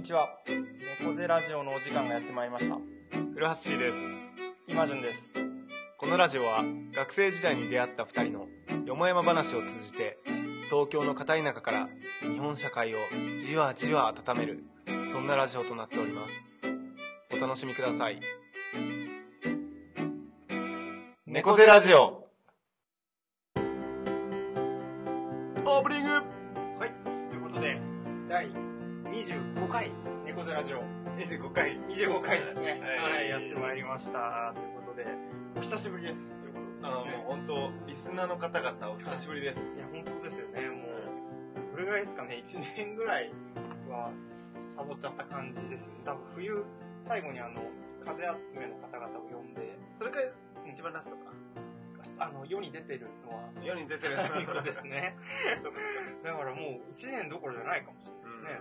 にちは。猫背ラジオのお時間がやってまいりました。古橋シーです。今順です。このラジオは学生時代に出会った二人のよもやま話を通じて東京の片田舎から日本社会をじわじわ温めるそんなラジオとなっております。お楽しみください。猫背ラジオオープニングはい。ということで、第25回猫背ラジオ。25回。25回ですね。はいはい、やってまいりました。ということで、お久しぶりです。ということで、あの、もう本当、リスナーの方々お久しぶりですい。や、本当ですよね。もう、どれぐらいですかね、1年ぐらいはサボっちゃった感じですよね。多分冬、最後にあの、風集めの方々を呼んで、それが一番ラストか。あの、世に出てるのは、世に出てる最後 ですね。だからもう1年どころじゃないかもしれないですね。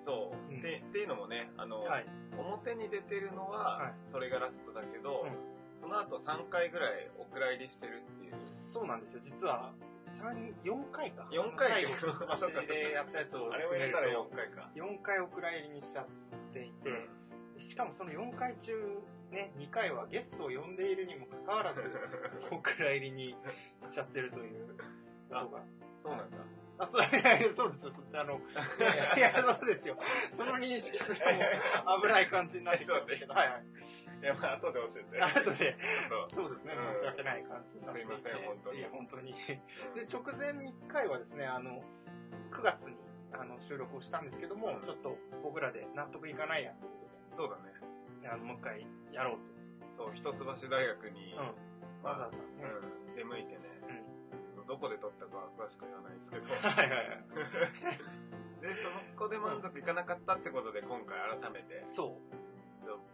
そう、うんでっていうのもねあの、うん。はい。表に出てるのははそれがラストだけど、うんその後3回ぐらいお蔵入りしてるっていうそうなんですよ。実は、三4回か。4回最後、一橋でやったやつをあれをやったら4回か4回お蔵入りにしちゃっていて、しかもその4回中、ね、2回はゲストを呼んでいるにもかかわらず、お蔵入りにしちゃってるということが。そうなんだあ、そう、そうですよ、そうです。あの、いやそうですよ。その認識すらも危ない感じになってきたんですけど、はいはい。いやまあ後で教えて後で、そうですね、うん申し訳ない感じになって。すいません本当にいや、本当に。で、直前に1回はですね、あの、9月にあの収録をしたんですけども、うんちょっと僕らで納得いかないやというこそうだねあの、もう一回やろうそう一橋大学に、と。うん。まあわざわざね。うん、出向いてね、どこで撮ったかは詳しく言わないですけど はいはいはい。でその子で満足いかなかったってことで今回改めてそう、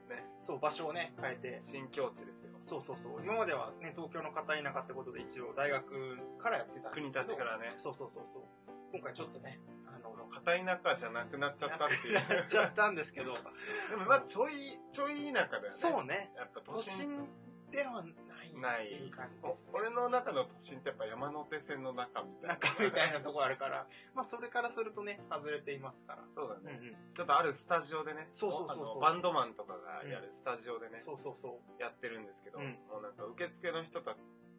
ね。そう、場所をね、変えて、新境地ですよ。そうそうそう。今まではね、東京の片田舎ってことで一応大学からやってた国立からね。そうそうそうそう。今回ちょっとね、あの、片田舎じゃなくなっちゃったっていう。なっちゃったんですけど、でもまあちょいちょい田舎だよね。そうね、やっぱ都都心心ではない感じです、ね。お俺の中の都心ってやっぱ山手線の中みたいな中みたいなとこあるから、まあそれからするとね、外れていますから。そうだね、うんうん。ちょっとあるスタジオでねそうそうそうバンドマンとかがやるスタジオでね、そうそうそう。やってるんですけど、うんもうなんか受付の人た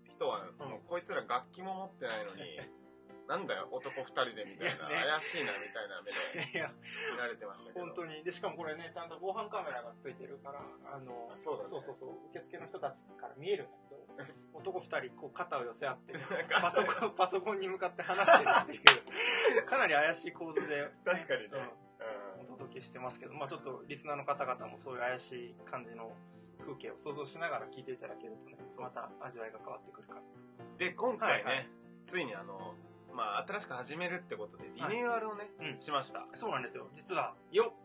人は、うんもうこいつら楽器も持ってないのに なんだよ男二人でみたいないやね。怪しいなみたいな目でいや、見られてましたけど。本当に。で、しかもこれね、ちゃんと防犯カメラがついてるから、あの、あそうだね。そうそうそう、受付の人たちから見えるんだけど、男二人、こう、肩を寄せ合って、パソコン、パソコンに向かって話してるっていう、かなり怪しい構図で、確かにね、うん、お届けしてますけど、まあちょっとリスナーの方々もそういう怪しい感じの風景を想像しながら聞いていただけるとね、また味わいが変わってくるから。うんで今回ね、はいはい。ついにあのまあ新しく始めるってことでリニューアルをね、うん。しました。そうなんですよ。実は、よっ。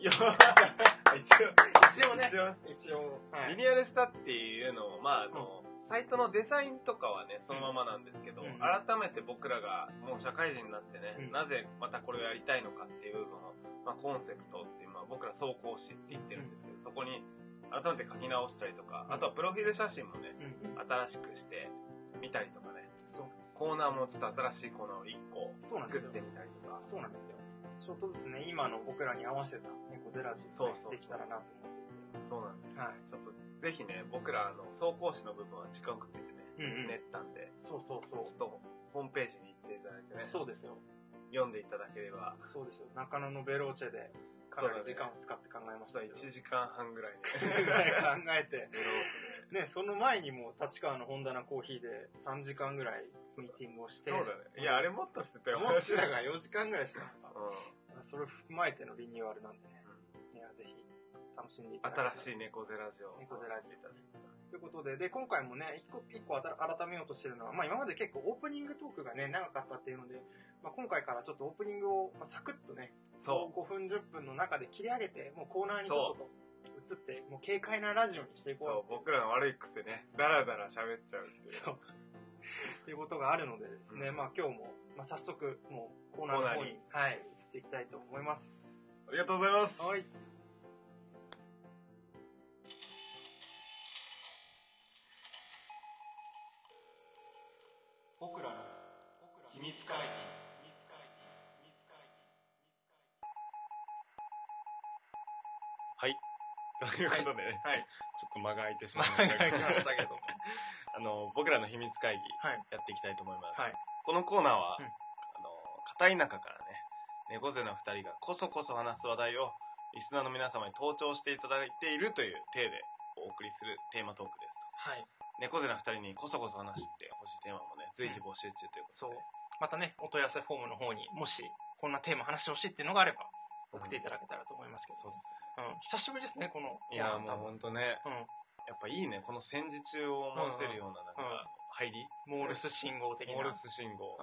いや 一応一応ね、一応一応、はい。リニューアルしたっていうのを、まああの、サイトのデザインとかはね、そのままなんですけど、うん。改めて僕らがもう社会人になってね、うん。なぜまたこれをやりたいのかっていう部分を、まあ、コンセプトっていう、まあ、僕ら総講師って言ってるんですけど、そこに改めて書き直したりとか、あとはプロフィール写真もね、うん。うん。新しくしてみたりとかね、そうコーナーもちょっと新しいコーナーを1個そうなんですよ作ってみたりとか、そうなんですよ。ちょっとずつね、今の僕らに合わせた猫ゼラジそうそうそうできたらなと思って。そうなんです。はいちょっとぜひね、僕らあの総講師の部分は時間をかけてね、うんうん練ったんで、そうそうそうちょっとホームページに行っていただいてね、そうですよ。読んでいただければ、そうですよ。中野のベローチェで、かなり時間を使って考えましたけど。1時間半ぐらいね。ぐらい考えて。ベローチね、その前にも立川の本棚コーヒーで3時間ぐらいミーティングをして。で。そうだね。いや、あれもっとしてたよ。もっとだから4時間ぐらいしてたうそれを踏まえてのリニューアルなんでね。いや、ぜひ、楽しんでいただけたらん。新しい猫ゼラジオ。猫ゼラジオということで、で、今回もね、一個、一個あた改めようとしてるのは、まあ今まで結構オープニングトークがね、長かったっていうので、まあ今回からちょっとオープニングを、まあ、サクッとね、そ5分10分の中で切り上げて、もうコーナーにちょっと移って、もう軽快なラジオにしていう。そう僕らの悪い癖ね。ダラダラ喋っちゃうっていう。そう。っていうことがあるのでですね、うんまあ今日も、まあ早速、もうコーナーの方に、はい、移っていきたいと思います。ありがとうございます。はい。僕らの秘密会議。はい。ということでね、はい。ちょっと間が空いてしまいまましたけども。あの、僕らの秘密会議、はい。やっていきたいと思います。はい。このコーナーは、うんあの、片田舎からね、猫背の二人がこそこそ話す話題を、リスナーの皆様に登聴していただいているという体でお送りするテーマトークですと。はい。猫背の二人にこそこそ話してほしいテーマもね、随時募集中ということで。そう。またね、お問い合わせフォームの方にもし、こんなテーマ話してほしいっていうのがあれば、送っていただけたらと思いますけど。そうですうん。久しぶりですね、この。ね。いや、もうほんとね、うん。やっぱいいね、この戦時中を思わせるような、なんか、入りモールス信号的な。モールス信号。う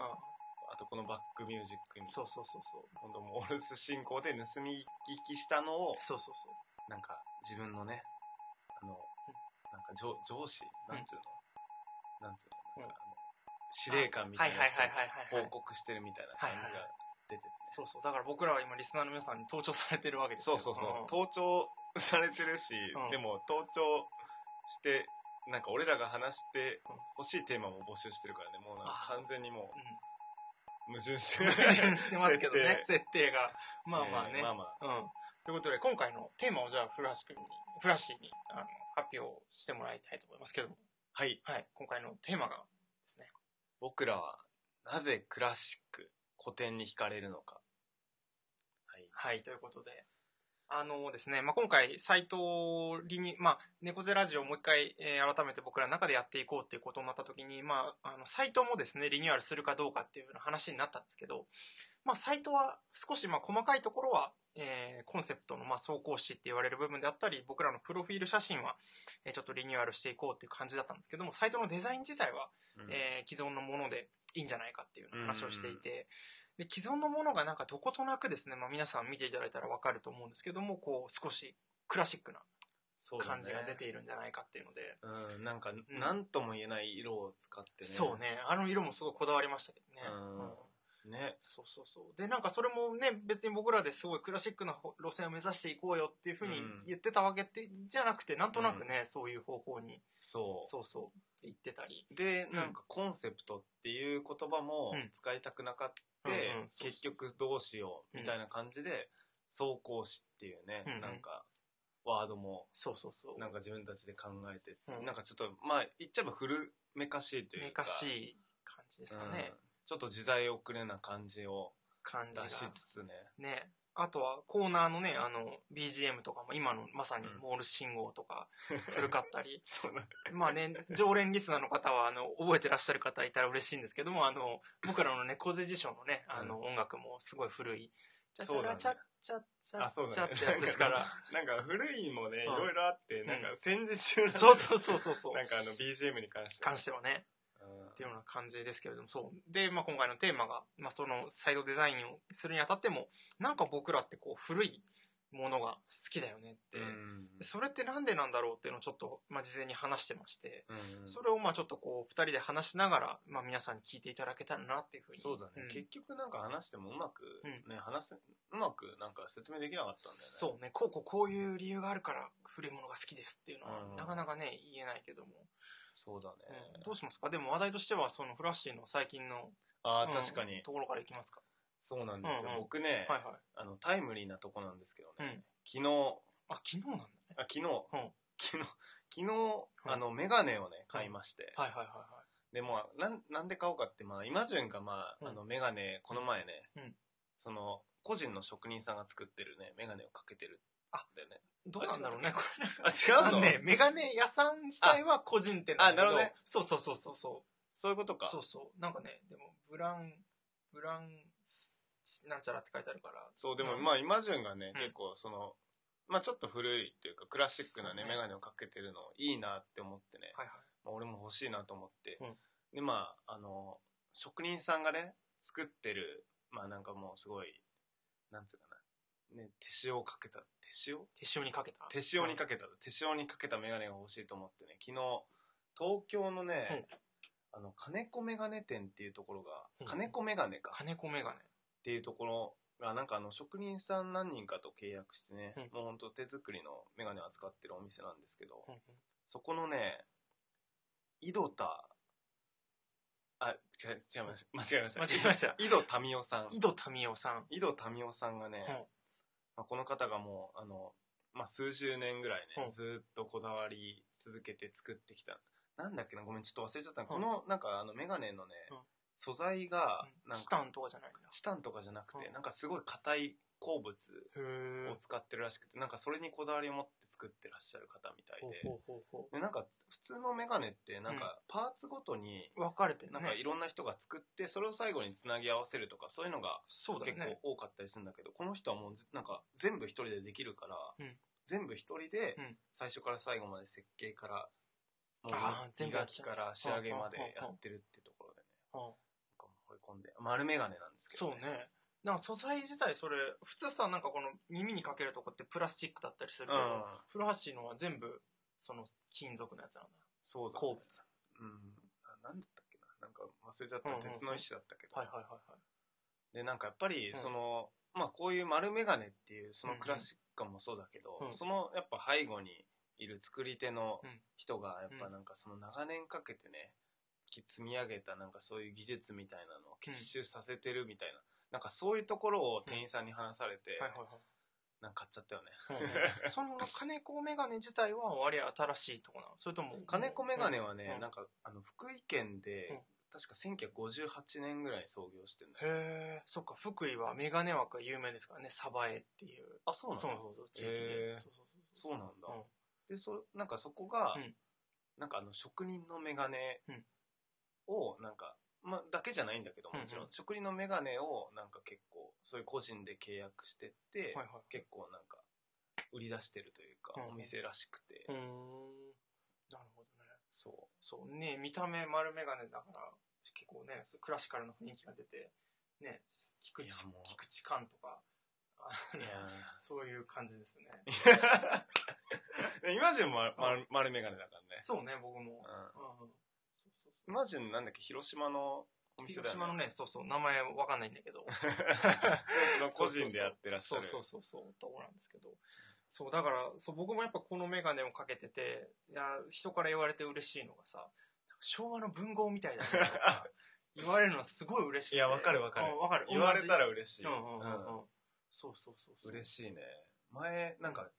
あとこのバックミュージックにん。。そうそうそうそう。ほんとモールス信号で盗み聞きしたのを、そうそうそう。なんか自分のね、あの、なんか上上司、なんつうの、なんつうの、なんかあの司令官みたいな人報告してるみたいな感じが。そうそう。だから僕らは今リスナーの皆さんに登聴されてるわけですよ。そうそうそう。ん盗聴されてるし、うんでも盗聴して、なんか俺らが話して欲しいテーマも募集してるからね、もうなんかあ完全にもう矛盾してる。矛盾してますけどね、設設定が。まあまあね。えーまあまあ。うん。ということで、今回のテーマをじゃあ、フラッシュ君に、フラッシーにあの発表してもらいたいと思いますけども。はい。はい。今回のテーマがですね。僕らはなぜクラシック、古典に惹かれるのか。はい。はい、ということで。あのですね、まあ、今回、サイトをリニ、まあ、猫背ラジオをもう一回、えー改めて僕らの中でやっていこうっていうことになった時に、まあ、あの、サイトもですね、リニューアルするかどうかっていう話になったんですけど、まあ、サイトは少し、まあ、細かいところは、えーコンセプトの、まあ、走行詞って言われる部分であったり、僕らのプロフィール写真は、えーちょっとリニューアルしていこうっていう感じだったんですけども、サイトのデザイン自体は、うんえー既存のものでいいんじゃないかっていう話をしていて、で既存のものがなんかどことなくですね、まあ、皆さん見ていただいたら分かると思うんですけどもこう少しクラシックな感じが出ているんじゃないかっていうので。うん、なんか、なんとも言えない色を使ってね。そうね。あの色もすごいこだわりましたけどね、うん。ね。そうそうそう。でなんかそれもね別に僕らですごいクラシックな路線を目指していこうよっていうふうにうん。言ってたわけってじゃなくてなんとなくね、そういう方向に。そう。そうそう言ってたり。で、うん。なんかコンセプトっていう言葉もうん。使いたくなかった、うん結局どうしようみたいな感じで、走行詞っていうね、うんうん。なんか、ワードも、そうそうそう。なんか自分たちで考えて、うん。なんかちょっと、まあ、言っちゃえば古めかしいというか、めかしい感じですかね、うん。ちょっと時代遅れな感じを感じが。出しつつね。ね。あとはコーナーのね、あの、BGM とかも今のまさにモールス信号とか 古かったり、まあね、常連リスナーの方は、あの、覚えてらっしゃる方いたら嬉しいんですけども、あの、僕らの猫背辞書のね、あの、音楽もすごい古い、チャチャラチャッチャッチャ。あ、そうッチ。ャってやつですから。なんか古いもね、いうん。ろいろあって、なんか戦時中そうそうそうそうそう。なんかあの BGM に関しては。関してはね。うんっていうような感じですけれども、そう。で、まあ、今回のテーマが、まあ、そのサイドデザインをするにあたっても、なんか僕らってこう、古いものが好きだよねって、それってなんでなんだろうっていうのをちょっと、まあ、事前に話してまして、うん。それをまあちょっとこう、二人で話しながら、まあ、皆さんに聞いていただけたらなっていうふうに。そうだね、ん。結局なんか話してもうまくうん。ね、話せうまくなんか説明できなかったんだよね。そうね、こうこうこういう理由があるから古いものが好きですっていうのは、うん。なかなかね、言えないけども、そうだね、うん。どうしますか？でも話題としては、そのフラッシーの最近の、ああうん確かに、ところからいきますか？そうなんですよ、うんうん。僕ね、はいはい。あのタイムリーなとこなんですけどね、うん。昨日。あ、昨日なんだね。あ昨日、うん。昨日。昨日あのメガネをね買いまして、はいはいはいはでもなんなんで買おうかってまあイマジュンがまあ,、うん。あのメガネこの前ね、うん。その個人の職人さんが作ってるねメガネをかけてるあだよねい。どうなんだろうね、これ。あ違うの？ね、メガネ屋さん自体は個人店なんだけど。あなるほどねそうそうそうそうそそういうことかう。そうそう。なんかね、でも、ブラン、ブラン、なんちゃらって書いてあるから。そうでもうんまあイマジュンがね、うん結構そのまあちょっと古いというかクラシックなねねメガネをかけてるのいいなって思ってね、はいはい。まあ、俺も欲しいなと思って、うんでまああの職人さんがね作ってるまあなんかもうすごいなんつうかなね手塩をかけた。手塩？手塩にかけた。手塩にかけた、手塩にかけたメガネが欲しいと思ってね。昨日東京のね、あの金子メガネ店っていうところが、うん。金子メガネか。っ金子メガネ。ていうところがなんかあの職人さん何人かと契約してね、うん。もうほんと手作りのメガネを扱ってるお店なんですけど、そこのね井戸田あ違う違いました間違えました。間違えました。井戸民生さん。井戸民生さん。井戸民生さんがね、うんまあ、この方がもうあのまあ、数十年ぐらいね、うん。ずっとこだわり続けて作ってきた。なんだっけなごめんちょっと忘れちゃった、うん。このなんかあのメガネのね、うん。素材がなんかチタンとかじゃないんだ。チタンとかじゃなくて、うん。なんかすごい硬い鉱物を使ってるらしくてなんかそれにこだわりを持って作ってらっしゃる方みたいで。でなんか普通のメガネってなんかパーツごとにう分かれてなんかいろんな人が作ってそれを最後につなぎ合わせるとかそういうのが結構多かったりするんだけどこの人はもうずなんか全部一人でできるから、うん。全部一人でうん。最初から最後まで設計から磨きから仕上げまでやってるってところでね。込んで丸メガネなんですけど、そうねなんか素材自体それ普通さなんかこの耳にかけるとこってプラスチックだったりするけど、うん。古橋のは全部その金属のやつなんだそうだ、ね、鉱物うん。ななんだったっけな。なんか忘れちゃった、うんうん鉄の石だったけど、はいはいはいはい。でなんかやっぱりうん。その、まあこういう丸メガネっていうそのクラシック感もそうだけど、うん。そのやっぱ背後にいる作り手のうん。人がやっぱなんかその長年かけてねき積み上げたなんかそういう技術みたいなのを結集させてるみたいな、なんかそういうところを店員さんに話されて、はいはいはい。なんか買っちゃったよね、うん その金子メガネ自体は割合新しいとこなの？それとも金子メガネはね、うん。なんかあの福井県で、うん。確か1958年ぐらいに創業してるんだよ。へえそっか福井はメガネ枠が有名ですからね。鯖江っていう。あそうなの？そうそうそう地域で。そうそう。そうなんだ、うん。でそなんかそこが、うん。なんかあの職人のメガネうん。をなんか、まあ、だけじゃないんだけどもん、うんうん。職人のメガネをなんか結構そういう個人で契約してって、はいはい結構なんか売り出してるというか、お店らしくて、うーん。なるほどね。そう。そう。ね見た目丸メガネだから結構ねクラシカルな雰囲気が出てね菊池菊池寛とかそういう感じですよね。ー イマジンも丸丸丸メガネだからね、そうね僕も、うん。イマジンなんだっけ？広島のお店だよね。広島のねそうそう名前わかんないんだけど。その個人でやってらっしゃる。そうそうそう。そうとこなんですけど。そうだからそう僕もやっぱこのメガネをかけてていや人から言われて嬉しいのがさ昭和の文豪みたいだねとか 言われるのはすごい嬉しくて。いやわかるわかる。うんわかる。言われたらら嬉しい、うんうんうんうん。うん。そうそうそうそう。嬉しいね。前なんか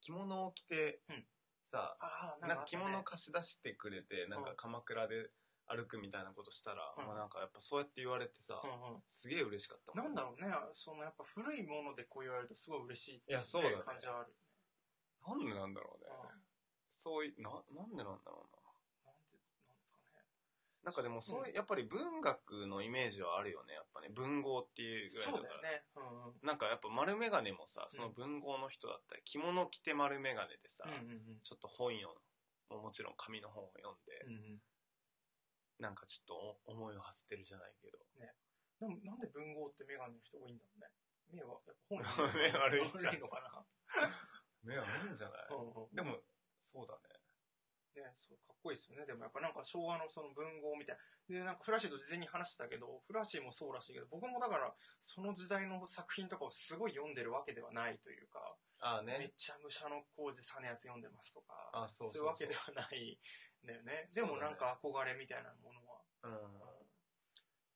着物を着て、うん。さああなんか着あったね。物貸し出してくれてなんかうん鎌倉で歩くみたいなことしたら、うん。まあ、なんかやっぱそうやって言われてさ、うんうん。すげえ嬉しかったもなんだろうねそのやっぱ古いものでこう言われるとすごい嬉しいっていやそうだね。感じはあるよね。なんでなんだろうね、うん。そういななんでなんだろうな。なんでなんですかね。なんかでもそういう、やっぱり文学のイメージはあるよね。やっぱね文豪っていうぐらいそうだからね。うんうん。なんかやっぱ丸眼鏡もさその文豪の人だったり着物着て丸眼鏡でさ、うんうんちょっと本読ももちろん紙の本を読んで、うんうんなんかちょっとお思いを馳せてるじゃないけど。でもなんで文豪ってメガネの人多いんだろうね。目はやっぱ本 目悪いんじゃん。悪いのかな？目はないんじゃない、うんうん。でもそうだね。ね、そうかっこいいですよね。でもやっぱなんか昭和のその文豪みたいな。でなんかフラッシーと事前に話してたけどフラッシーもそうらしいけど僕もだからその時代の作品とかをすごい読んでるわけではないというか、ああね。めっちゃ武者の工事さのやつ読んでますとかあそうそういうわけではないんだよね。でもなんか憧れみたいなものは、うん。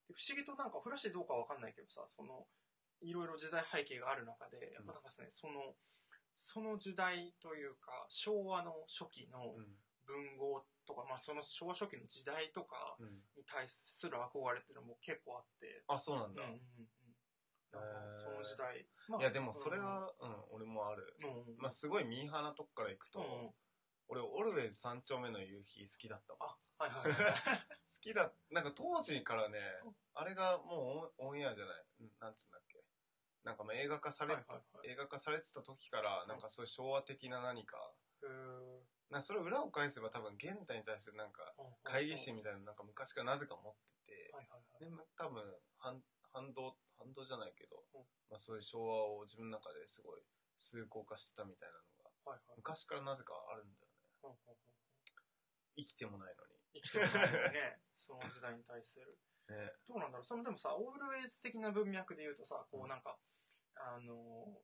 で不思議となんかフラッシーどうかわかんないけどさそのいろいろ時代背景がある中でやっぱなんかですね、そのその時代というか昭和の初期のうん。文豪とか、まあ、その昭和初期の時代とかうん。に対する憧れっていうのも結構あって、あそうなんだ、うんうんその時代、まあいやでもそれは、うん。俺もある、うんうん。まあ、すごいミーハーなとこから行くと、うんうん俺オルウェイズ三丁目の夕日好きだったもんあはいはいはい 好きだなんか当時からねうん。あれがもうオンエアじゃない。うんなんつうんだっけ。なんかまあ映画化され、はいはいはい。映画化されてた時からなんかそういう昭和的な何か。なそれを裏を返せば多分現代に対するなんか会議心みたいなのなんか昔からなぜか持ってて。はいはいはい。でも多分反反動反動じゃないけど、うん。まあ、そういう昭和を自分の中ですごい崇高化してたみたいなのがはいはい。昔からなぜかあるんだよ生きてもないの生きてる前にね。その時代に対する。にね。どうなんだろう。そのでもさオールウェイズ的な文脈で言うとさこうなんか、あの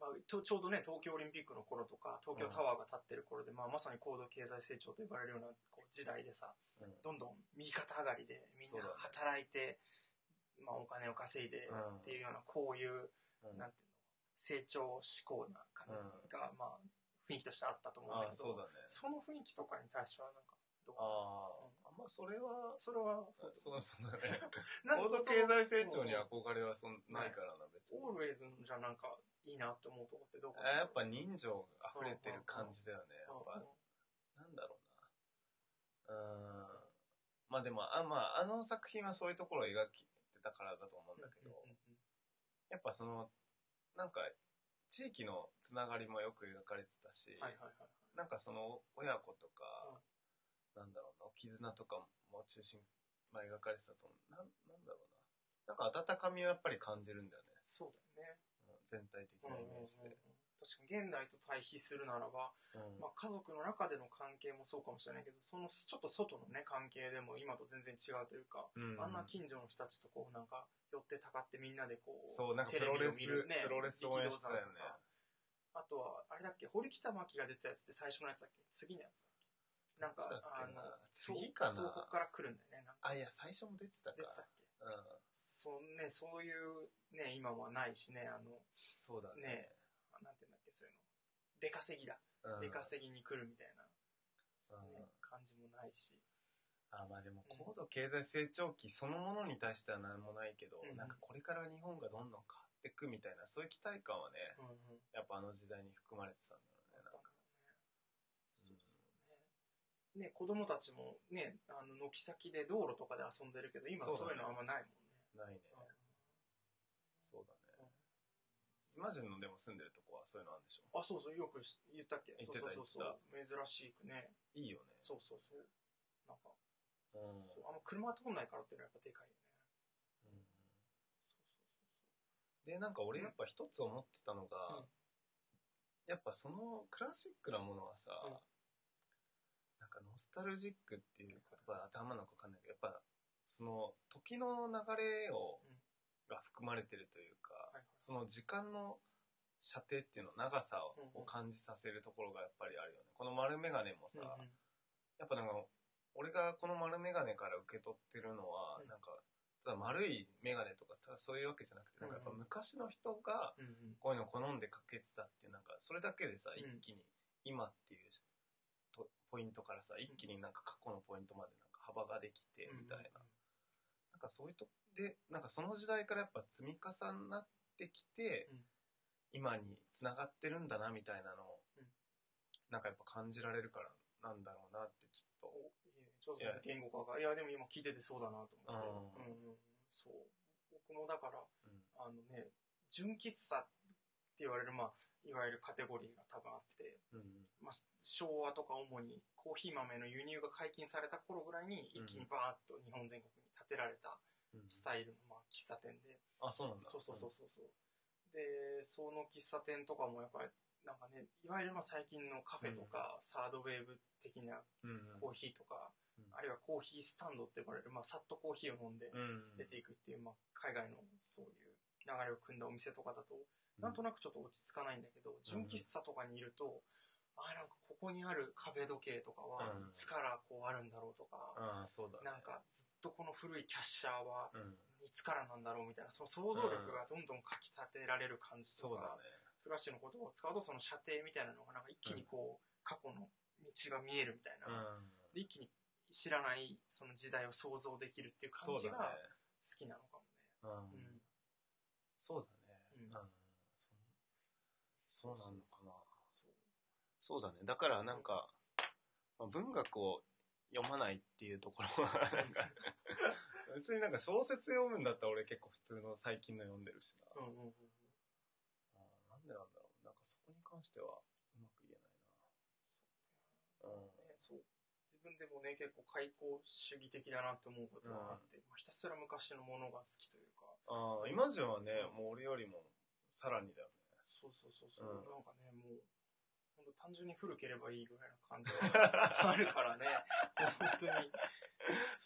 まあ、ちょちょうどね東京オリンピックの頃とか東京タワーが建ってる頃で、まあ、まさに高度経済成長と呼ばれるようなこう時代でさうん。どんどん右肩上がりでみんな働いて、まあ、お金を稼いでうん。っていうようなこういう、うん。なんていうの成長志向な感じが、まあ雰囲気としてあったと思うんだけどね。その雰囲気とかに対してはなんかどう？ああまあそれはそれはそうそうだね。なんか高度経済成長に憧れはそんないからな別に。オールウェイズじゃなんかいいなって思うとこってどこ？あやっぱ人情が溢れてる感じだよねやっぱ。うんなんだろうな。うーん。まあでもあ,、まあ、あの作品はそういうところを描きてたからだと思うんだけど、うんうんうん。やっぱそのなんか地域のつながりもよく描かれてたし、はいはいはいはい。なんかその親子とか、なんだろうな絆とかも中心、まあ、描かれてたと思う。なんなんだろうな。なんか温かみをやっぱり感じるんだよね、そうだよね。うん全体的なイメージで、確かに現代と対比するならば、うん。まあ、家族の中での関係もそうかもしれないけどそのちょっと外のね関係でも今と全然違うというか、うん。あんな近所の人たちとこうなんか寄ってたかってみんなでこうそうなんかテプロレス、ビを見るねプロレス応援してたよね。あとはあれだっけ堀北真希が出てたやつって最初のやつだっけ？次のやつだっけな？んかあの次かな？東北から来るんだよねあいや最初も出てたか。出てたっけ？うん。そうねそういうね今はないしねあのそうだね。ねなんてけそういうの。出稼ぎだ。うん。出稼ぎに来るみたいな、うん。ね、感じもないし。あまあでもうん。高度経済成長期そのものに対しては何もないけど、うん。なんかこれから日本がどんどん変わっていくみたいなそういう期待感はね、うんうん。やっぱあの時代に含まれてたんだろうねなんか、そうそうね。ね子供たちもねあの軒先で道路とかで遊んでるけど今そういうのあんまないもんね。ないね、うん。そうだね、イマジンのでも住んでるとこはそういうのあるんでしょ？あそうそうよく言ったっけ？言ってたそうそうそう。そう珍しくね。いいよね。そうそうそう。なんか、うん。そうあんま車通んないからっていうのはやっぱでかいよね。うん。そうそうでなんか俺やっぱ一つ思ってたのが、うん。やっぱそのクラシックなものはさ、うん。なんかノスタルジックっていう言葉頭なのか分かんないけどやっぱその時の流れを、うん。が含まれてるというか、その時間の射程っていうの長さを,、感じさせるところがやっぱりあるよね。この丸眼鏡もさ、そううんうん。やっぱなんか俺がこの丸眼鏡から受け取ってるのは、うん。なんかただ丸い眼鏡とかただそういうわけじゃなくてなんかやっぱ昔の人がこういうのを好んでかけてたっていうなんかそれだけでさうん。一気に今っていうとポイントからさ一気になんか過去のポイントまでなんか幅ができてみたいな。なんかそういうとでなんかその時代からやっぱ積み重なってきて、うん今につながってるんだなみたいなのを、うん。なんかやっぱ感じられるからなんだろうなってちょっおいえちょっと言語化が。いやでも今聞いててそうだなと思って、うん。そう。僕もだからあのね純喫茶って言われるまあいわゆるカテゴリーが多分あって、うんまあ、昭和とか主にコーヒー豆の輸入が解禁された頃ぐらいに一気にバーッと日本全国に建てられたうんスタイルのまあ喫茶店で、あそうなんだ。そうそうそうそうそう。でその喫茶店とかもやっぱりなんかねいわゆるまあ最近のカフェとか、サードウェーブ的なコーヒーとか、うん。あるいはコーヒースタンドって呼ばれる、まあ、さっとコーヒーを飲んでうん。出ていくっていう、まあ、海外のそういう流れを組んだお店とかだと、うん。なんとなくちょっと落ち着かないんだけど、純喫茶とかにいると、あーなんかここにある壁時計とかはうん。いつからこうあるんだろうとか、うなんかずっとこの古いキャッシャーはうん。いつからなんだろうみたいなその想像力がどんどんかきたてられる感じとか、そうだね。フラッシュの言葉を使うとその射程みたいなのがなんか一気にこう、過去の道が見えるみたいな、うん。で一気に知らないその時代を想像できるっていう感じが好きなのかもうん。ね。うん。そうだね。そそうなんのかなそうだね。だからなんかまあ文学を読まないっていうところは なんか別になんか小説読むんだったら俺結構普通の最近の読んでるしな、うんうんうんあーなんでなんだろう。なんかそこに関してはうまく言えないな。うんね。そう自分でもね結構開口主義的だなって思うことがあって、まあ、ひたすら昔のものが好きというか。ああイマジンはねもう俺よりもさらにだよね。そうそうそうそう、うん。なんかねもう本当単純に古ければいいぐらいな感じが あるからね。本当に。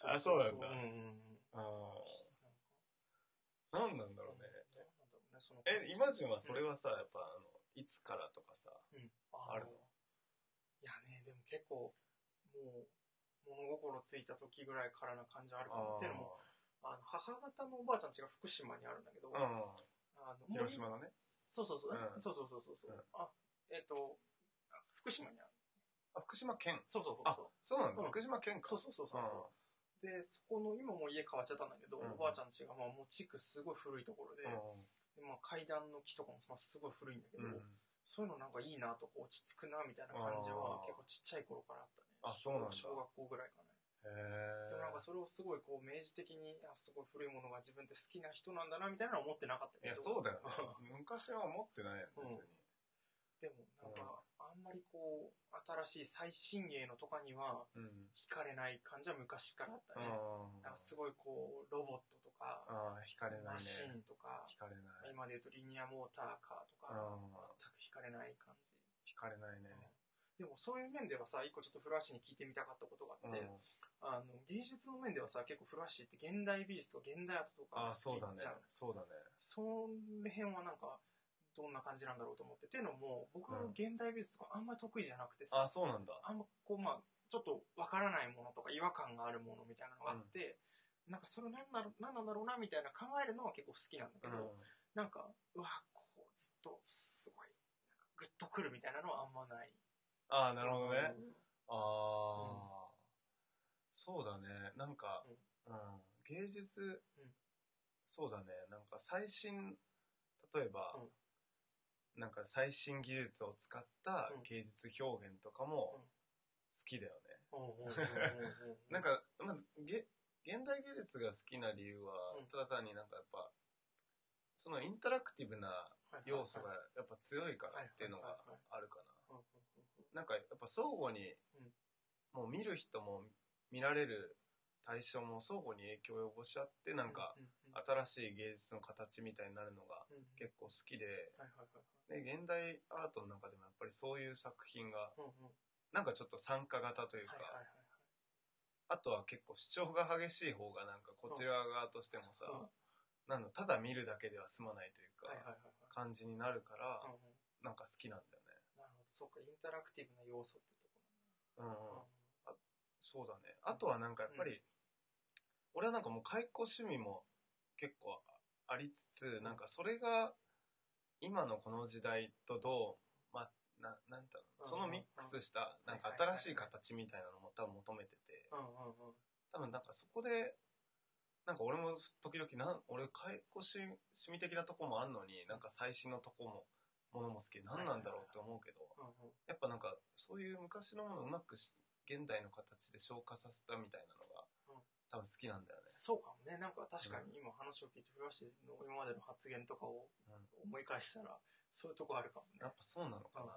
あそうなんだ。うんうんうん。あなんなんなんだろうねねその。えイマジンはそれはさやっぱあのいつからとかさうん、ああるの？いやねでも結構もう物心ついた時ぐらいからな感じあるかなっていうのもあの母方のおばあちゃん家が福島にあるんだけど、ああの広島のね。そうそうそう、うん。そうそうそうそうそう、うん。あえっ、とあ福島にある。あ福島県。そうそうそうあそう。そうなんだ、うん。福島県か。そうそうそうそうそう。でそこの今もう家変わっちゃったんだけど、うん。おばあちゃん家がまあもう地区すごい古いところで,、でまあ、階段の木とかもまあすごい古いんだけど、うん。うんそういうのなんかいいなと落ち着くなみたいな感じは結構ちっちゃい頃からあったね。あそうなんだ。小学校ぐらいかねへえでもなんかそれをすごいこう明示的にあすごい古いものが自分って好きな人なんだなみたいなのは思ってなかったいけど。やそうだよね。昔は思ってないようん。別に、でもなんかあんまりこう新しい最新鋭のとかにはうん。惹かれない感じは昔からあったね。あなんかすごいこうロボットとかあ惹かれないね。マシーンとか惹かれない。今で言うとリニアモーターカーとかあ全く惹かれない感じ、惹かれないね。でもそういう面ではさ一個ちょっと古橋に聞いてみたかったことがあって、うん。あの芸術の面ではさ結構古橋って現代美術とか現代アートとかあそうだね好きじゃんそうだね。その辺はなんかどんな感じなんだろうと思って。っていうのも僕うん。現代美術とかあんまり得意じゃなくてさ、あそうなんだ。あんまこうまあちょっとわからないものとか違和感があるものみたいなのがあって、なんかそれ何だろう何なんだろうなみたいな考えるのは結構好きなんだけど、うん。なんかうわこうずっとすごいなんかグッとくるみたいなのはあんまない。ああなるほどね、うん。ああ、そうだね。なんか、うん。芸術、うん。そうだね。なんか最新例えば、なんか最新技術を使ったうん。芸術表現とかもうん。好きだよね、なんか、まあ、げ現代芸術が好きな理由は、うん。ただ単になんかやっぱそのインタラクティブな要素がはい。やっぱ強いからっていうのがあるかな、なんかやっぱ相互に、うん。もう見る人も見られる対象も相互に影響を及ぼし合ってなんか新しい芸術の形みたいになるのが結構好きでで現代アートの中でもやっぱりそういう作品がなんかちょっと参加型というか、あとは結構主張が激しい方がなんかこちら側としてもさ、うん。なんだただ見るだけでは済まないというか、感じになるから、なんか好きなんだよね。なるほど。そうかインタラクティブな要素ってとこうんうん。ろなん。だそうだね。あとはなんかやっぱり、俺はなんかもう解雇趣味も結構ありつつ、なんかそれが今のこの時代とどう、まあ、ななんだろううんそのミックスしたなんか新しい形みたいなのも多分求めてて、多分なんかそこで、なんか俺も時々なん、俺解雇趣趣味的なとこもあんのに、なんか最新のとこも、ものも好き。で何なんだろうって思うけど、やっぱなんかそういう昔のものをうまくし現代の形で消化させたみたいなの多分好きなんだよね。そうかもねなんか確かに今話を聞いて古橋の今までの発言とかをうん思い返したらそういうとこあるかもねやっぱそうなのかな。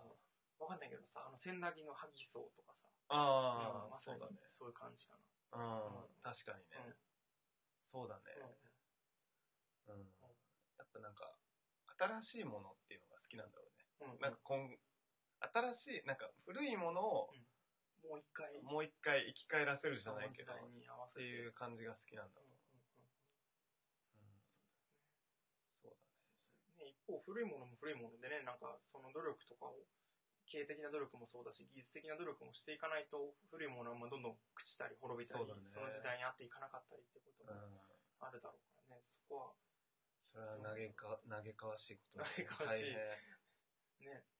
わかんないけどさあの千駄木の萩荘とかさああ、そうだね。そういう感じかうん、うん確かにね。なそうだね。うんうん。やっぱなんか、新しいものっていうのが好きなんだろうね。なんか今、新しい、なんか古いものをもう一回。もう一回生き返らせるじゃないけど、っていう感じが好きなんだ。とそうだね。ね、一方古いものも古いものでねなんかその努力とかを経営的な努力もそうだし技術的な努力もしていかないと古いものはまあどんどん朽ちたり滅びたりそね。の時代に合っていかなかったりってこともうん。あるだろうからね。そこはそれは嘆か、嘆かわしいことだね。嘆かわしい。ねうん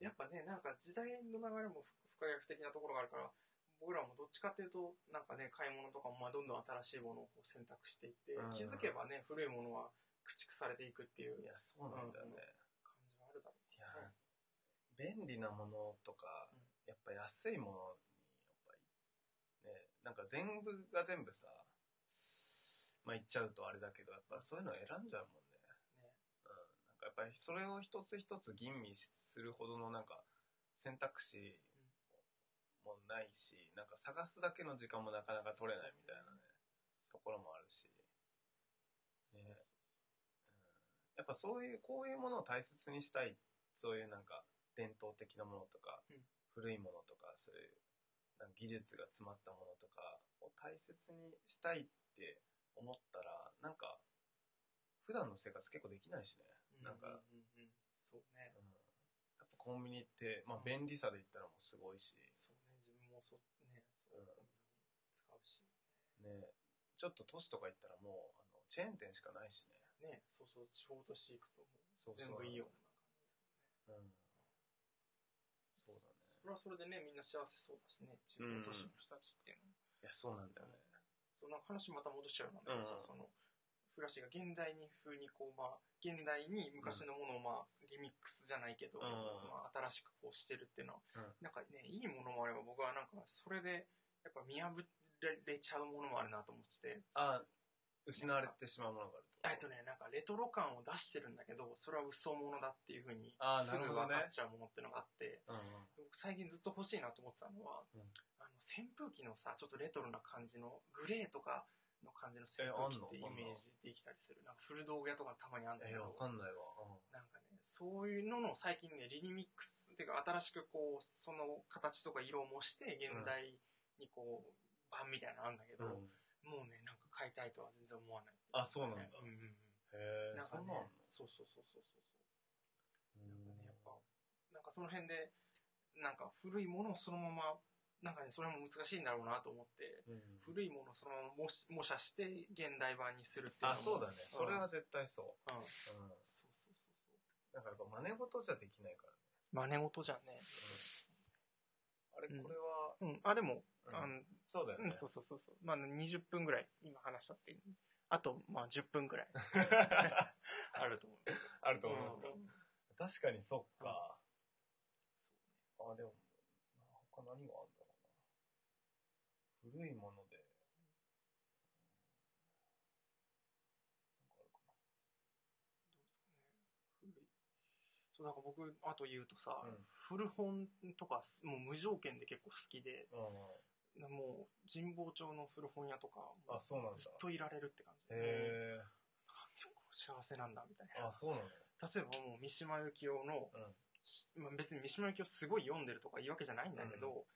やっぱねなんか時代の流れも不不可逆的なところがあるから僕らもどっちかっていうとなんかね買い物とかもまあどんどん新しいものをこう選択していって、うん気づけばね古いものは駆逐されていくっていういや、そうなんだよね。感じはあるだろういや便利なものとか、うんやっぱ安いものに、やっぱり、ね、なんか全部が全部さ、まあ言っちゃうとあれだけど、やっぱそういうの選んじゃうもんね。なんかやっぱりそれを一つ一つ吟味するほどのなんか選択肢もないし、なんか探すだけの時間もなかなか取れないみたいなね、ところもあるし。ね。うんやっぱそういう、こういうものを大切にしたい、そういうなんか伝統的なものとか、うん古いものとか、そういうなんか技術が詰まったものとかを大切にしたいって思ったら、なんか普段の生活結構できないしね。なんか、そうね。うん。やっぱコンビニって、まあ便利さで言ったらもうすごいし、そうね。自分もそねそう、うん。使うし。ね、ちょっと都市とか行ったらもうあのチェーン店しかないしね。ね。そうそう地方都市行くともう全部いいよううん。そうだね。それはそれでねみんな幸せそうだしね。自分の年の人たちっていうのは、いやそうなんだよね。その話また戻しちゃうなん。だけどさ、うんそのフラッシュが現代に風にこうまあ現代に昔のものをまあリミックスじゃないけど、うん。まあ、新しくこうしてるっていうのは、うん。なんかねいいものもあれば僕はなんかそれでやっぱ見破れちゃうものもあるなと思ってて。あ失われてしまうものがあるえっとねなんかレトロ感を出してるんだけどそれは嘘物だっていうふうにすぐ分かっちゃうものっていうのがあって、うん。僕最近ずっと欲しいなと思ってたのは、うん。あの扇風機のさちょっとレトロな感じのグレーとかの感じの扇え風機ってイメージできたりする。なんか古道具屋とかたまにあるんだけえど、わかんないわ。なんかねそういうのの最近ねリミックスっていうか新しくこうその形とか色を模して現代にこう、版みたいなのあるんだけど、うん。もうねなんか買いたいとは全然思わないあそうなんだ。うんうんうん。へえねそんなんそうそうそうそうそう。なんかねやっぱなんかその辺でなんか古いものをそのままなんかねそれも難しいんだろうなと思ってうん。古いものをそのまま模し模写して現代版にするっていうのもあそうだね。それは絶対そう。ん、うん、ううん。そうそうそうそう。なんかやっぱ真似事じゃできないからね。真似事じゃん。ねあれうん。これはうん。あでも、うん。あのそうだよね。うん、そうそうそうそう。まあ20分ぐらい今話したってあとまあ10分ぐらい。あると思います。あると思いますか。うん。確かにそっか。そうあでも他何がある古いもので。うんなんかあるかな。どうですかね。古い。そうなんか僕あと言うとさ、うん。古本とかすもう無条件で結構好きでうん。もう神保町の古本屋とかもあそうなんだ。ずっといられるって感じへえなんでこう幸せなんだみたいな。あそうなの。例えばもう三島由紀夫の、うん。しまあ、別に三島由紀夫すごい読んでるとかいうわけじゃないんだけど、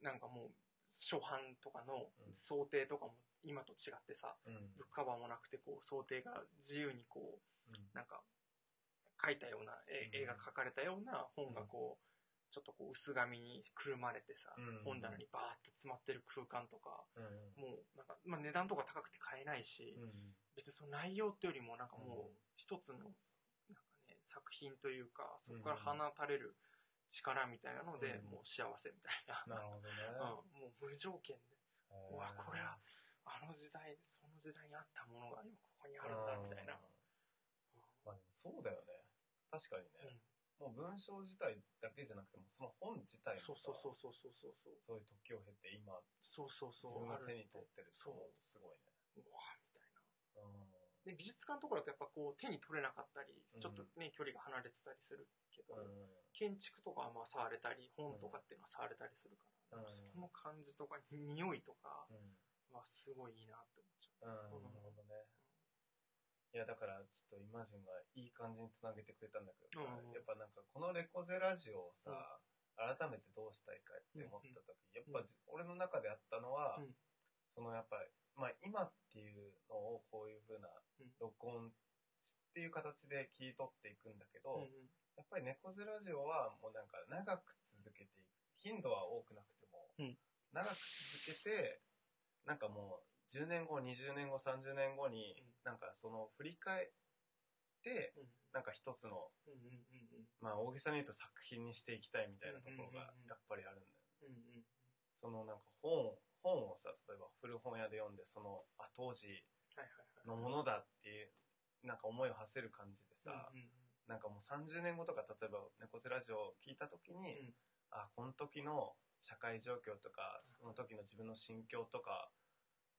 なんかもう初版とかのうん。想定とかも今と違ってさ、うん。ブックカバーもなくてこう想定が自由にこううん。なんか書いたような絵うん。絵が描かれたような本がこうちょっとこう薄紙にくるまれてさ、うん。本棚にバーッと詰まってる空間とかうん。もうなんか、まあ、値段とか高くて買えないし、うん。別にその内容ってよりもなんかもうん。う一つのなんか、ね、作品というかそこから放たれる力みたいなので、うん、もう幸せみたいな。なるほどね。うん、もう無条件で。うわ、これは、あの時代、その時代にあったものが今ここにあるんだ、みたいな。まあでもそうだよね。確かにね。もう文章自体だけじゃなくても、その本自体もそうそうそうそうそうそう。そういう時を経て今、そうそうそう。自分が手に取ってるってそうすごいね。うわみたいな。うん。で美術館とかだとやっぱこう手に取れなかったりうん。ちょっとね、距離が離れてたりするけど、うん。建築とかはまあ触れたり本とかっていうのは触れたりするから、うん。その感じとか匂いとかうん。はすごいいいなって思っちゃう。んなるほどね。いやだからちょっとイマジンがいい感じにつなげてくれたんだけどさ、うん。やっぱなんかこのレコゼラジオをさ、改めてどうしたいかって思った時、やっぱじ、俺の中であったのは、うん。そのやっぱり、まあ、今っていうのをこういう風なうん。録音っていう形で切り取っていくんだけど、う、うんうん。やっぱり猫背ラジオはもうなんか長く続けていく頻度は多くなくても、うん。長く続けてなんかもう10年後20年後30年後に、うん。なんかその振り返ってうん。なんか一つのうんうんうんまあ大げさに言うと作品にしていきたいみたいなところがうんうんうんうんやっぱりあるんだよ、うんうんそのなんか本本をさ例えば古本屋で読んでそのあ当時のものだっていうなんか思いを馳せる感じでさ、うんうんなんかもう30年後とか例えば猫背ラジオを聞いた時に、うん。あこの時の社会状況とかその時の自分の心境とか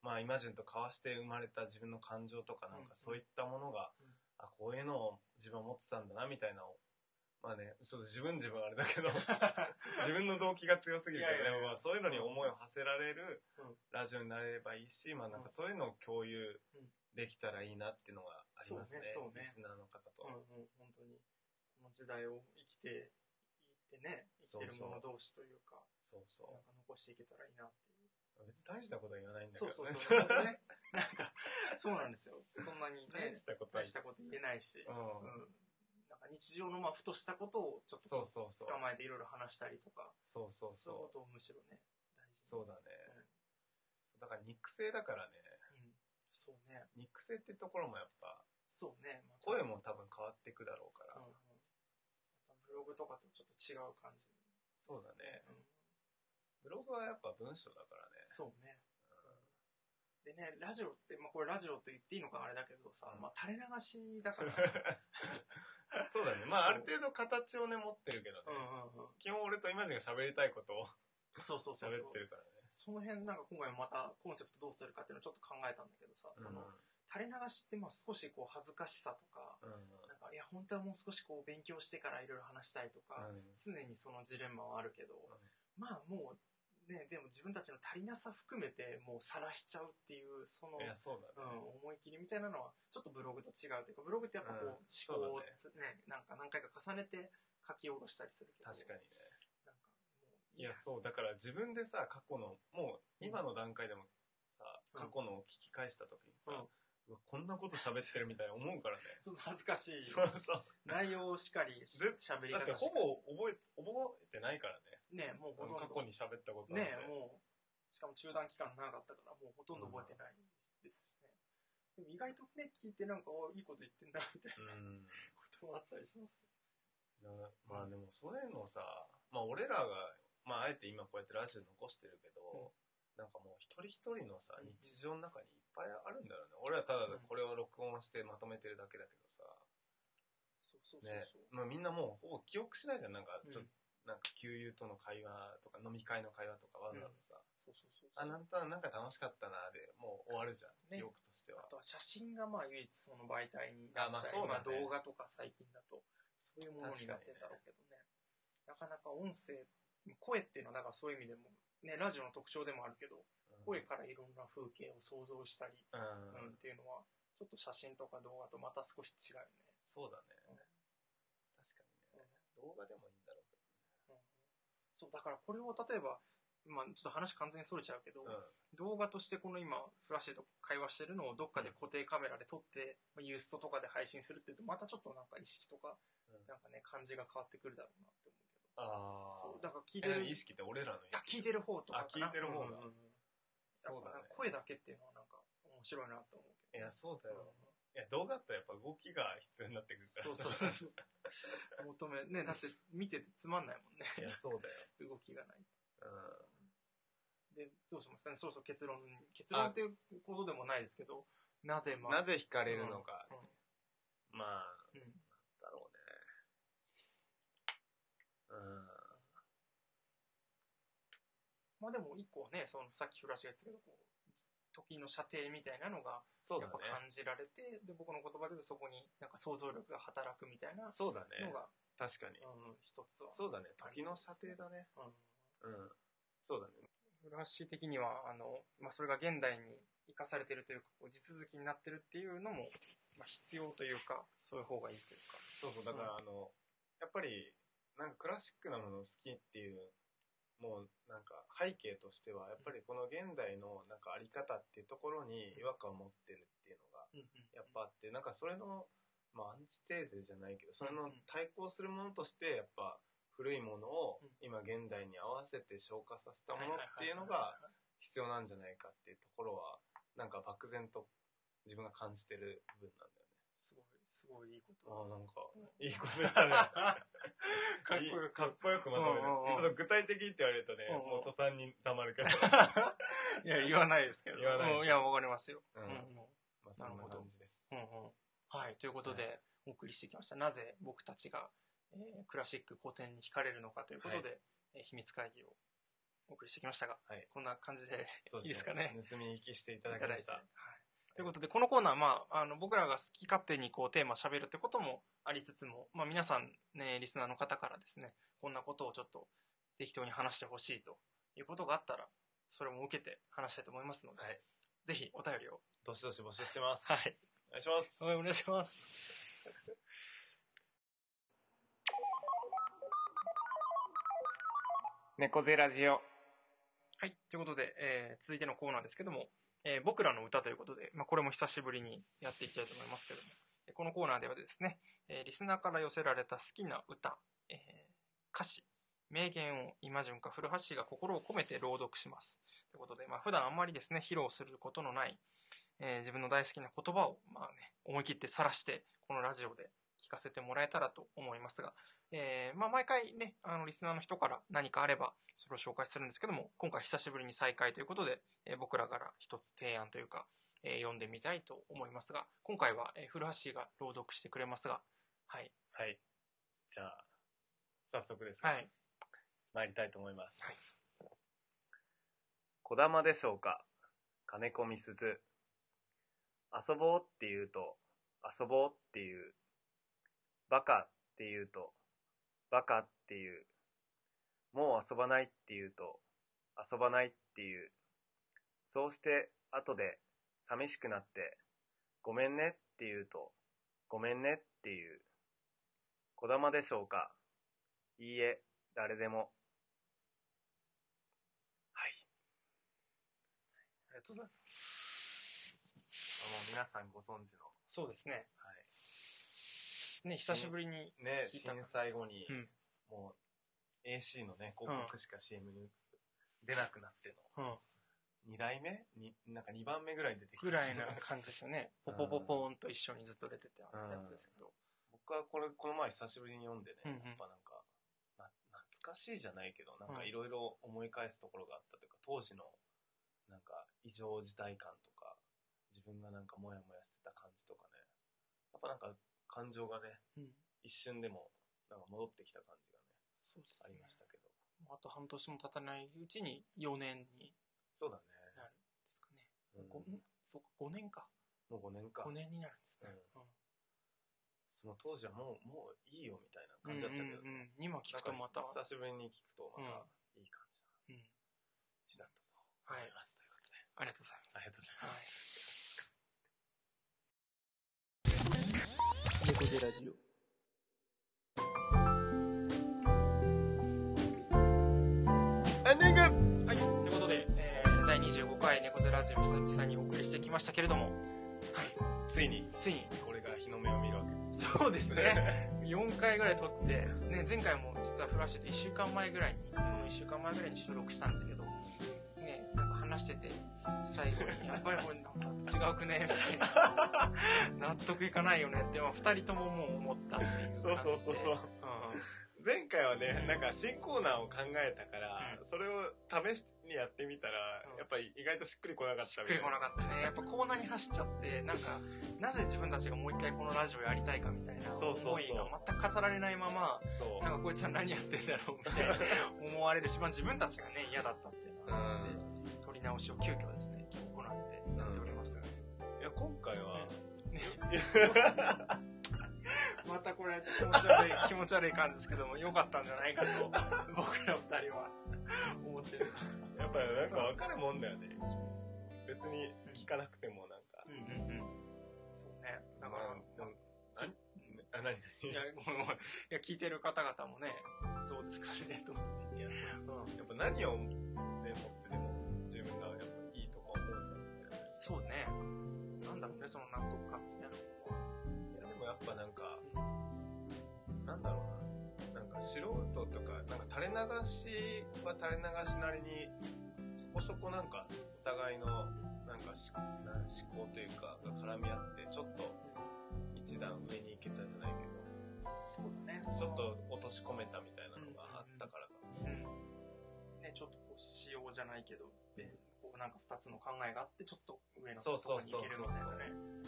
まあイマジンと交わして生まれた自分の感情とかなんうんかそういったものが、うん。あこういうのを自分は持ってたんだなみたいなまあねそう自分自分あれだけど 自分の動機が強すぎるけどいやいやいや。でもまあそういうのに思いを馳せられるうん。ラジオになれればいいし、まあなんかそういうのを共有うん。できたらいいなっていうのがありますね。そうねそうね。リスナーの方と。うんうん本当に。この時代を生きていってね生きてるそうそう者同士というかそうそなんか残していけたらいいなっていう。う別に大したことは言わないんだけそうどね。そうそうね なんかそうなんですよ。そんなにね大したことは大したこと言えないし、うん。うんか日常のまあふとしたことをちょっとそうそうそう。捕まえていろいろ話したりとか。そうそうそう。そういうことをむしろね大事に。そうだね、うん。だから肉声だからね。うん。そうね。肉声ってところもやっぱそうね、また。声も多分変わっていくだろうから、うんうん。ブログとかとちょっと違う感じ、そうだね。うん。ブログはやっぱ文章だからね。そうねでねラジオって、まあ、これラジオって言っていいのかあれだけどさ、うんまあ、垂れ流しだから そうだね。まあ、ある程度形をね、持ってるけどね。うんうんうん基本俺とイマジンが喋りたいことをそうそうそうそう喋ってるからね。その辺なんか今回またコンセプトどうするかっていうのをちょっと考えたんだけどさ、その垂れ流しってまあ少しこう恥ずかしさとかうん。うん。なんかいや本当はもう少しこう勉強してからいろいろ話したいとか、うん常にそのジレンマはあるけど、まあもうねでも自分たちの足りなさ含めてもう晒しちゃうっていうその、いや、そうだね。うん、思い切りみたいなのはちょっとブログと違うというかブログってやっぱこう、うん思考をそうだねつねなんか何回か重ねて書き下ろしたりするけど確かにね。なんかもういや、そう。だから自分でさ、過去の、もう今の段階でもさ、うん過去のを聞き返した時にさ、うんこんなこと喋ってるみたいな思うからね。ちょっと恥ずかしいそうそう。内容をしっかりしぜ喋りだって方しほぼ覚え、覚えてないからね。ねもうほとんど。過去に喋ったことねもうしかも中断期間長かったからもうほとんど覚えてないですしね、でも意外とね聞いてなんかおいいこと言ってんなみたいなうん。こともあったりしますけなまあでもそういうのさ、まあ俺らが、まああえて今こうやってラジオ残してるけど、なんかもう一人一人のさうん、日常の中にいっぱいあるんだよね。俺はただこれを録音してまとめてるだけだけどさ、どそうそうそうねそう、、まあみんなもうほぼ記憶しないじゃん。なんかちょっうん。と、なんか給油との会話とか飲み会の会話とかわざわざさ、そうそうそうあ、なんとなくなんか楽しかったなで、もう終わるじゃん。ね。記憶としては。あ。とは写真がまあ唯一その媒体になってまあそうだね。まあ動画とか最近だとそういうものになってんだろうけどね。なかなか音声声っていうのはだからそういう意味でもねラジオの特徴でもあるけど声からいろんな風景を想像したり、うん、うんっていうのはちょっと写真とか動画とまた少し違うよね、そうだね。うん。確かにね。動画でもいいんだそうだからこれを例えばまあちょっと話完全にそれちゃうけど、どね。動画としてこの今フラッシュと会話してるのをどっかで固定カメラで撮って、まあユーストとかで配信するっていうとまたちょっとなんか意識とかうん。うんなんかね感じが変わってくるだろうなって思うけど。ああ。そうだから聞いてるえ意識って俺らの意いや識聞いてる方とかあ聞いてる方がうんうんうん。そうだね。やっぱ声だけっていうのはなんか面白いなと思うけど。いやそうだうんや動画ってやっぱ動きが必要になってくるから。そうそうそう。求めねだって見ててつまんないもんね。いやそうだよ、動きがない。うでどうしますかね？そうそう結論。結論っていうことでもないですけどなぜん、まあなぜ惹かれるのか、まあうん。うんだろうね。うん。まあでも一個はねそのさっきフラッシュが言ってたけどこう時の射程みたいなのがやっぱ感じられて、で僕の言葉で言うとそこになんか想像力が働くみたいなそうだね。のが、確かに、うん、一つはそうだね。時の射程だね。うん。うん。そうだね。フラッシュ的にはあの、まあ、それが現代に生かされてるというかこう地続きになってるっていうのも、まあ、必要というかそういう方がいいというか。そうそう。だから、あのやっぱりなんかクラシックなもの好きっていうもうなんか背景としてはやっぱりこの現代のなんかあり方っていうところに違和感を持ってるっていうのがやっぱあってなんかそれの、まあ、アンチテーゼじゃないけどそれの対抗するものとしてやっぱ古いものをうん。今現代に合わせて消化させたものっていうのが必要なんじゃないかっていうところはなんか漠然と自分が感じてる部分なんだごいいいいことああなんかうんいいことだね。かっこよくかっこよくまとめるうんうんうん。ちょっと具体的って言われるとね、うんうんもう途端に黙るけど。いや言わないですけど言わないですうんいやわかりますよ、ううんんうんまあそんな感じです。うんうんはい、ということで、お送りしてきました。なぜ僕たちが、えークラシック古典に惹かれるのかということで、えー秘密会議をお送りしてきましたが、はいこんな感じでそういいですかね。盗み聞きしていただ。きましたはい。ということで、このコーナー、まあ、あの、僕らが好き勝手にこう、テーマ喋るってこともありつつも、まあ、皆さんね、リスナーの方からですね、こんなことをちょっと適当に話してほしいということがあったら、それも受けて話したいと思いますので、はい。ぜひお便りを。どしどし募集してます。はい。お願いします。はいお願いします。猫背ラジオ。はい。ということで、えー続いてのコーナーですけども、えー僕らの歌ということで、まあ、これも久しぶりにやっていきたいと思いますけども、このコーナーではですね、えーリスナーから寄せられた好きな歌、えー歌詞、名言を今順か古橋が心を込めて朗読します。ということで、まあ、普段あんまりですね、披露することのない、えー自分の大好きな言葉を、まあね、思い切って晒して、このラジオで聞かせてもらえたらと思いますが、えーまあ、毎回ね、あのリスナーの人から何かあればそれを紹介するんですけども、今回久しぶりに再開ということで、えー僕らから一つ提案というか、えー読んでみたいと思いますが、今回は、えー古橋が朗読してくれますが、はい。はい。じゃあ、早速ですが、はい。参りたいと思います。小玉でしょうか？金子みすず。遊ぼうって言うと、遊ぼうっていう。バカって言うと、バカっていう。もう遊ばないって言うと、遊ばないっていう。そうして、後で、寂しくなって、ごめんねって言うと、ごめんねっていう。小玉でしょうかいいえ、誰でも。はい。ありがとうございます。もう皆さんご存知の。そうですね。はね、久しぶりに。い。ね、震災後に、うん。もう AC のね、広告しか CM に出なくなってうん。の、2代目？になんか2番目ぐらいに出てきたぐらいな感じですよね。ポポポポーンと一緒にずっと出てたやつですけど。僕はこれ、この前久しぶりに読んでね、うんうんやっぱなんか、な懐かしいじゃないけど、なんかいろいろ思い返すところがあったというか、当時の、なんか異常事態感とか、自分がなんかモヤモヤしてた感じとかね、やっぱなんか感情がね、うん。一瞬でもなんか戻ってきた感じがね、そうですねありま。したけど。あと半年も経たないうちに4年にそうだね。なるんですかね。うんそうか、5年か。もう5年か5。年になるんですね。その当時はもう、もういいよみたいなうん。感じだったけど、うんうんうん。今聞くとまた。久しぶりに聞くとまたいい感じなうん。詩だったとはい思います。ということで。ありがとうございます。ありがとうございます。猫背ラジオエンディングはい。ということで、えー、第25回猫背ラジオ久々にお送りしてきましたけれども、はい。ついに、ついに、これが日の目を見るわけです。そうですね。4回ぐらい撮って、ね、前回も実はフラッシュで1週間前ぐらいに、1週間前ぐらいに収録したんですけど、話してて、最後に、やっぱりこれなんか違うくね？みたいな、納得いかないよねって、まあ、2人とももう思ったっていう感じで。そうそうそうそう。う前回はね、なんか新コーナーを考えたから、うんそれを試しにやってみたら、うんやっぱり意外としっくりこなかっん。したっくりこなかったね。やっぱコーナーに走っちゃって、なんか、なぜ自分たちがもう一回このラジオやりたいかみたいな思いが全く語られないまま、そう。なんかこいつは何やってんだろうみたいな思われるし、まあ自分たちがね、嫌だったっていうのがあって、撮り直しを急遽ですね、行ってやっておりますが。いや、今回は、ね またこれ気持ち悪い、気持ち悪い感じですけども、良かったんじゃないかと、僕ら二人は思ってる。やっぱりなんか分かるもんだよね。別に聞かなくてもなんか。うんうんうん。そうね。だから、まあでも何あ、何いや、ごめんごめん。いや、聞いてる方々もね、どうですかね、と思って。いや、うんやっぱ何を、ね、そうね。なんだろうね、その納得感みたいなのは。いや、でもやっぱなんか、なんだろうな。なんか素人とか、なんか垂れ流しは垂れ流しなりに、そこそこなんかお互いのなんか思考というかが絡み合って、ちょっと一段上に行けたじゃないけそうだね、ど、ちょっと落とし込めたみたいなのがあったからかな。うん。ね、ちょっとこう、仕様じゃないけど、でこうなんか二つの考えがあって、ちょっと上のところに行けるみたいなね。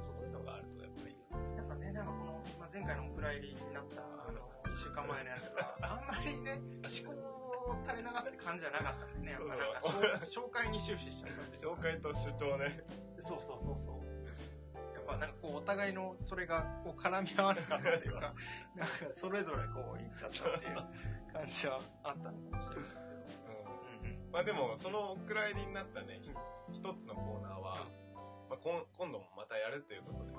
そういうのがあるとやっぱり。やっぱね、なんかこの、まあ、前回のお蔵入りになった、あの、一週間前のやつは、あんまりね、思考を垂れ流すって感じじゃなかったんでね、やっぱなんか紹紹介に終始しちゃった紹介と主張ね。そうそうそうそう。やっぱなんかこう、お互いのそれがこう絡み合わなかったっていうか、なんかそれぞれこう言っちゃったっていう感じはあったのかもしれないですけど。うんうん。まあでも、そのお蔵入りになったね、一つのコーナーは、まあ、こん今度もまたやるということで、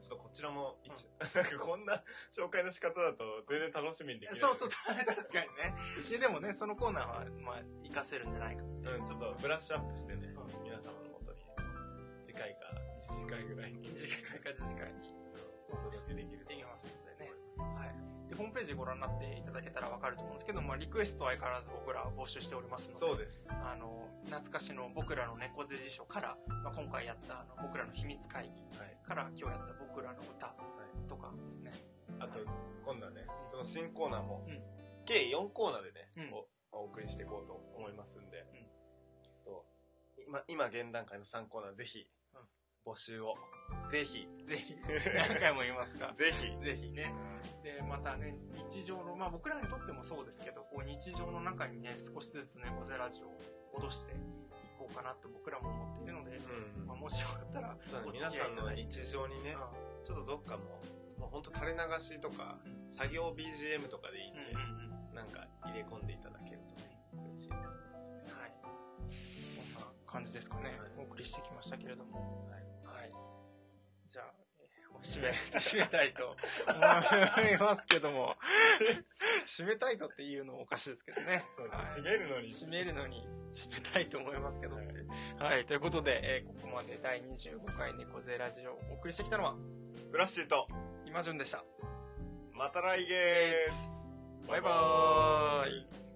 ちょっとこちらも一、なんかこんな紹介の仕方だと全然楽しみにできない。そうそう、確かにね。いやでもね、そのコーナーは、まあ、活かせるんじゃないか。う。ん、ちょっとブラッシュアップしてね、う皆様のもとに、次回か1次回ぐらいに、次回か次回にお届けできると。できます。ははい。で、ホームページご覧になっていただけたらわかると思うんですけど、まあ、リクエストは相変わらず僕ら募集しておりますので、そうです。あの、懐かしの僕らの猫背辞書から、まあ、今回やったあの僕らの秘密会議はい。から今日やった僕らの歌とかですね。あと、今度はね、その新コーナーも、うん計4コーナーでね、うんおお送りしていこうと思いますんで、うんちょっと、今、今現段階の3コーナーぜひうん、募集を、ぜひ、ぜひ、何回も言いますが、ぜひ、ぜひね。で、またね、日常の、まあ僕らにとってもそうですけど、こう日常の中にね、少しずつ猫背ラジオを戻していこうかなと僕らも思っているので、うんまあ、もしよかったら、お付皆さんのき合いいただいて日常にね、うちょっとどっかもう、もうほんと垂れ流しとか、ん作業 BGM とかでいいんで、うんうんうんなんか入れ込んでいただけるとね、嬉しいです。はい。そんな感じですかね。はいお送りしてきましたけれども。はい。締め、締めたいと思いますけども。締めたいとっていうのもおかしいですけどね。はい締めるのに、締めるのに締めたいと思いますけどって。はい。ということで、えーここまで第25回猫背ラジオをお送りしてきたのは、フラッシーと、今順でした。また来月バイバーイ。